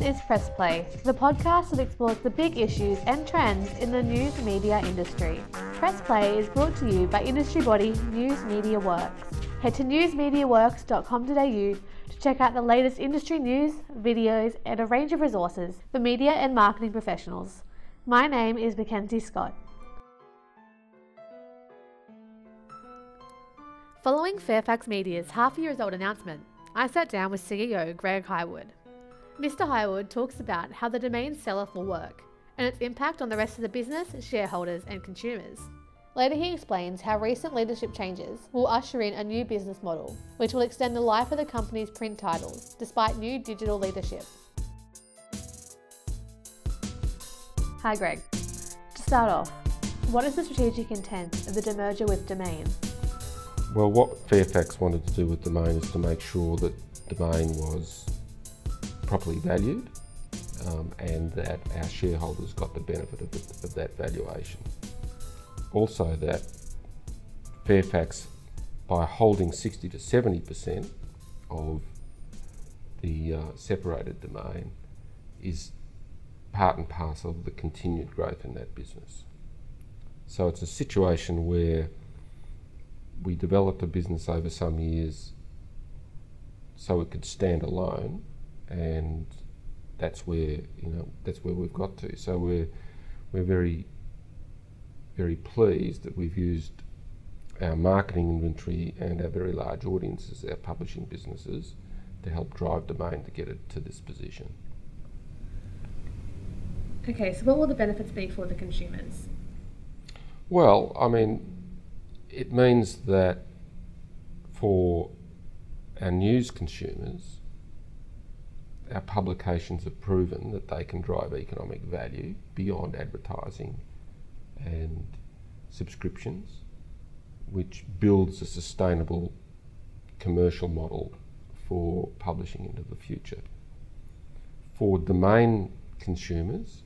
Is Press Play, the podcast that explores the big issues and trends in the news media industry. Press Play is brought to you by industry body News Media Works. Head to newsmediaworks.com.au to check out the latest industry news, videos, and a range of resources for media and marketing professionals. My name is Mackenzie Scott. Following Fairfax Media's half years old announcement, I sat down with CEO Greg Hywood. Mr. Hywood talks about how the domain sell off will work and its impact on the rest of the business, shareholders, and consumers. Later, he explains how recent leadership changes will usher in a new business model, which will extend the life of the company's print titles despite new digital leadership. Hi, Greg. To start off, what is the strategic intent of the demerger with Domain? Well, what Fairfax wanted to do with Domain is to make sure that Domain was properly valued um, and that our shareholders got the benefit of, it, of that valuation. Also, that Fairfax, by holding 60 to 70% of the uh, separated domain, is part and parcel of the continued growth in that business. So it's a situation where we developed a business over some years so it could stand alone, and that's where you know that's where we've got to. So we're we're very very pleased that we've used our marketing inventory and our very large audiences, our publishing businesses, to help drive Domain to get it to this position. Okay, so what will the benefits be for the consumers? Well, I mean, it means that for our news consumers, our publications have proven that they can drive economic value beyond advertising and subscriptions, which builds a sustainable commercial model for publishing into the future. For domain consumers,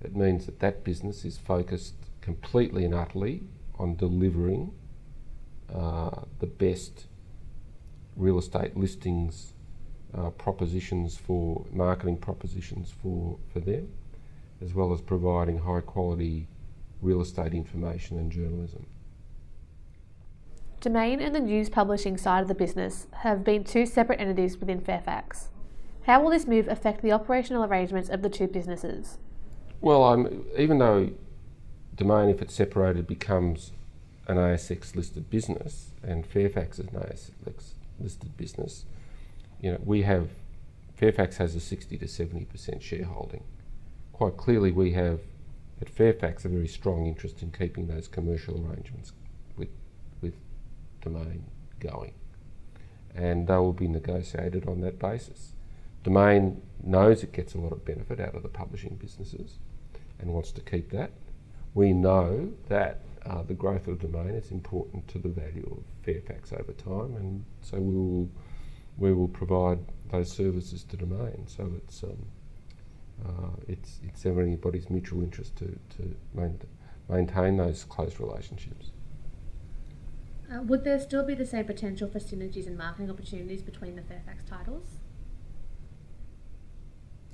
it means that that business is focused completely and utterly on delivering uh, the best real estate listings uh, propositions for marketing propositions for, for them, as well as providing high quality real estate information and journalism. Domain and the news publishing side of the business have been two separate entities within Fairfax. How will this move affect the operational arrangements of the two businesses? Well, um, even though Domain, if it's separated, becomes an ASX listed business, and Fairfax is an ASX listed business, you know, we have Fairfax has a 60 to 70% shareholding. Quite clearly, we have at Fairfax a very strong interest in keeping those commercial arrangements with with Domain going, and they will be negotiated on that basis. Domain knows it gets a lot of benefit out of the publishing businesses and wants to keep that. We know that uh, the growth of Domain is important to the value of Fairfax over time, and so we will we will provide those services to Domain. So it's um, uh, it's it's everybody's mutual interest to to main, maintain those close relationships. Uh, would there still be the same potential for synergies and marketing opportunities between the Fairfax titles?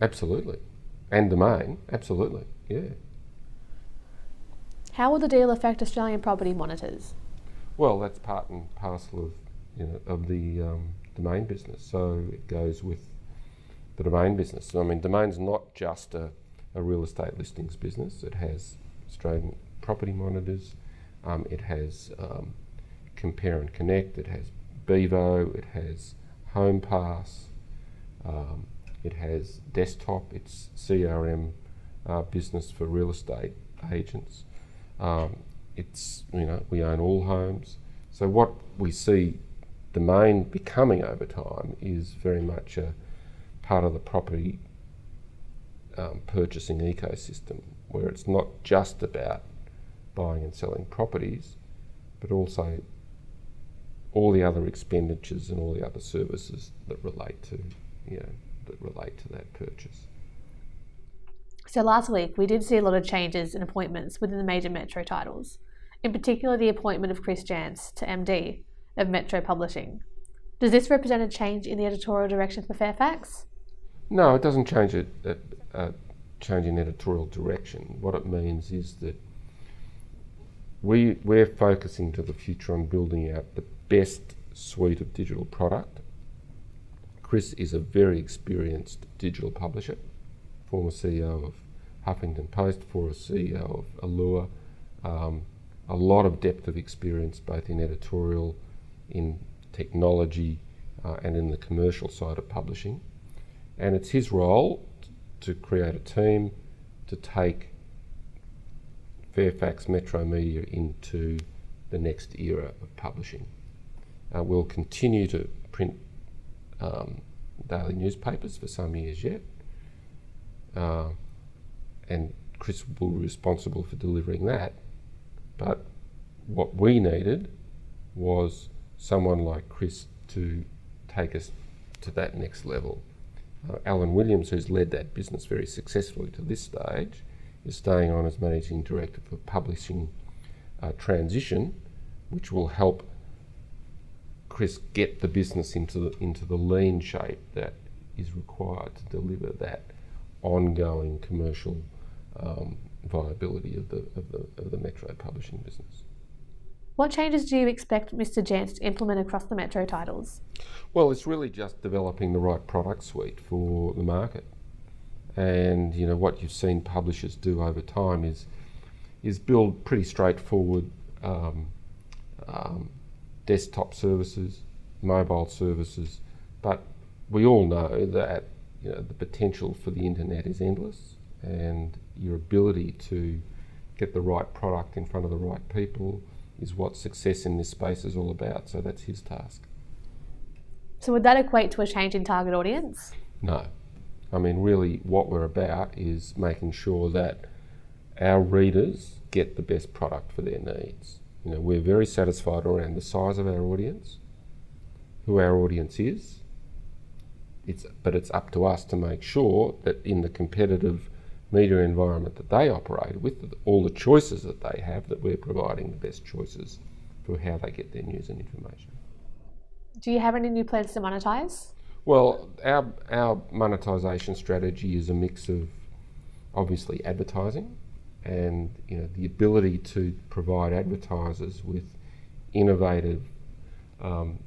Absolutely, and Domain, absolutely, yeah. How will the deal affect Australian property monitors? Well, that's part and parcel of you know of the um, domain business. So it goes with the domain business. So, I mean, domain's not just a, a real estate listings business. It has Australian property monitors. Um, it has um, Compare and Connect. It has Bevo. It has Home Pass. Um, it has desktop. It's CRM uh, business for real estate agents. Um, it's you know we own Allhomes. So what we see Domain becoming over time is very much a part of the property um, purchasing ecosystem, where it's not just about buying and selling properties, but also all the other expenditures and all the other services that relate to you know that relate to that purchase. So last week we did see a lot of changes in appointments within the major Metro titles, in particular the appointment of Chris Janz to MD of Metro Publishing. Does this represent a change in the editorial direction for Fairfax? No, it doesn't change it. Uh, uh, change in editorial direction. What it means is that we we're focusing to the future on building out the best suite of digital product. Chris is a very experienced digital publisher, former CEO of Huffington Post, former CEO of Allure, um, a lot of depth of experience both in editorial, in technology, uh, and in the commercial side of publishing. And it's his role to create a team to take Fairfax Metro Media into the next era of publishing. Uh, we'll continue to print um, daily newspapers for some years yet, uh, and Chris will be responsible for delivering that. But what we needed was someone like Chris to take us to that next level. Uh, Allen Williams, who's led that business very successfully to this stage, is staying on as managing director for publishing uh, transition, which will help Chris get the business into the, into the lean shape that is required to deliver that ongoing commercial um, viability of the, of the of the Metro publishing business. What changes do you expect Mr. Janz to implement across the Metro titles? Well, it's really just developing the right product suite for the market. And you know what you've seen publishers do over time is is build pretty straightforward um, um, desktop services, mobile services, but we all know that you know the potential for the internet is endless, and your ability to get the right product in front of the right people is what success in this space is all about. So that's his task. So would that equate to a change in target audience? No. I mean, really, what we're about is making sure that our readers get the best product for their needs. You know, we're very satisfied around the size of our audience, who our audience is. It's, but it's up to us to make sure that in the competitive media environment that they operate with, all the choices that they have, that we're providing the best choices for how they get their news and information. Do you have any new plans to monetize? Well, our, our monetisation strategy is a mix of obviously advertising and you know the ability to provide advertisers with innovative um,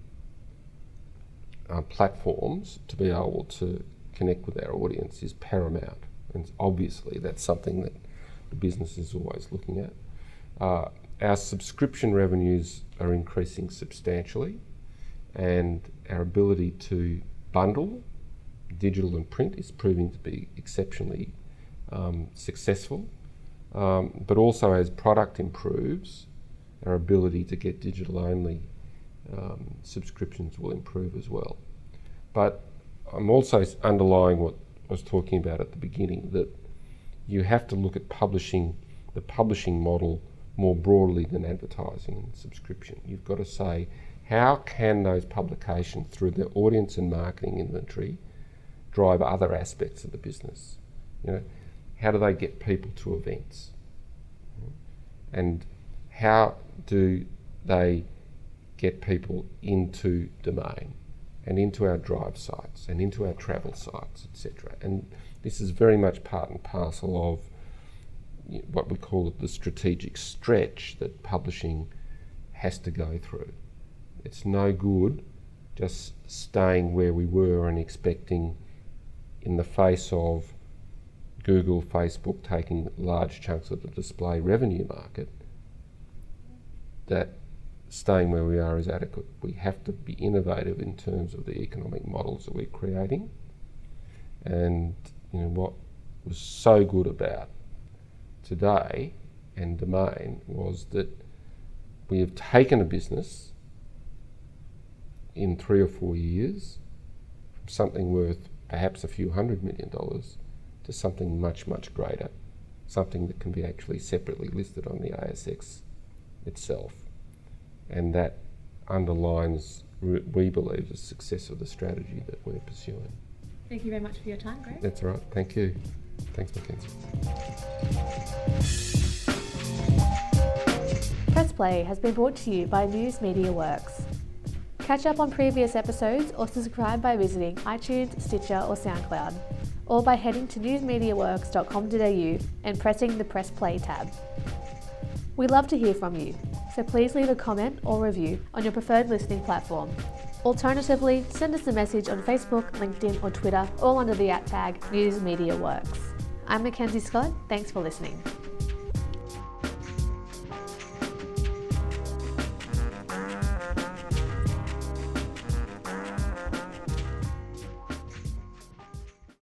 uh, platforms to be able to connect with our audience is paramount. And obviously, that's something that the business is always looking at. Uh, our subscription revenues are increasing substantially, and our ability to bundle digital and print is proving to be exceptionally um, successful. Um, but also, as product improves, our ability to get digital only um, subscriptions will improve as well. But I'm also underlying what I was talking about at the beginning that you have to look at publishing, the publishing model more broadly than advertising and subscription. You've got to say, how can those publications, through their audience and marketing inventory, drive other aspects of the business? You know, how do they get people to events? And how do they get people into domain? And into our drive sites and into our travel sites, etc. And this is very much part and parcel of what we call the strategic stretch that publishing has to go through. It's no good just staying where we were and expecting, in the face of Google, Facebook taking large chunks of the display revenue market, that staying where we are is adequate. We have to be innovative in terms of the economic models that we're creating. And you know what was so good about today and Domain was that we have taken a business in three or four years from something worth perhaps a few hundred million dollars to something much, much greater, something that can be actually separately listed on the ASX itself and that underlines, we believe, the success of the strategy that we're pursuing. Thank you very much for your time, Greg. That's all right. Thank you. Thanks, Mackenzie. Press Play has been brought to you by News Media Works. Catch up on previous episodes or subscribe by visiting iTunes, Stitcher, or SoundCloud, or by heading to newsmediaworks.com.au and pressing the Press Play tab. We love to hear from you, so please leave a comment or review on your preferred listening platform. Alternatively, send us a message on Facebook, LinkedIn, or Twitter, all under the at tag News Media Works. I'm Mackenzie Scott. Thanks for listening.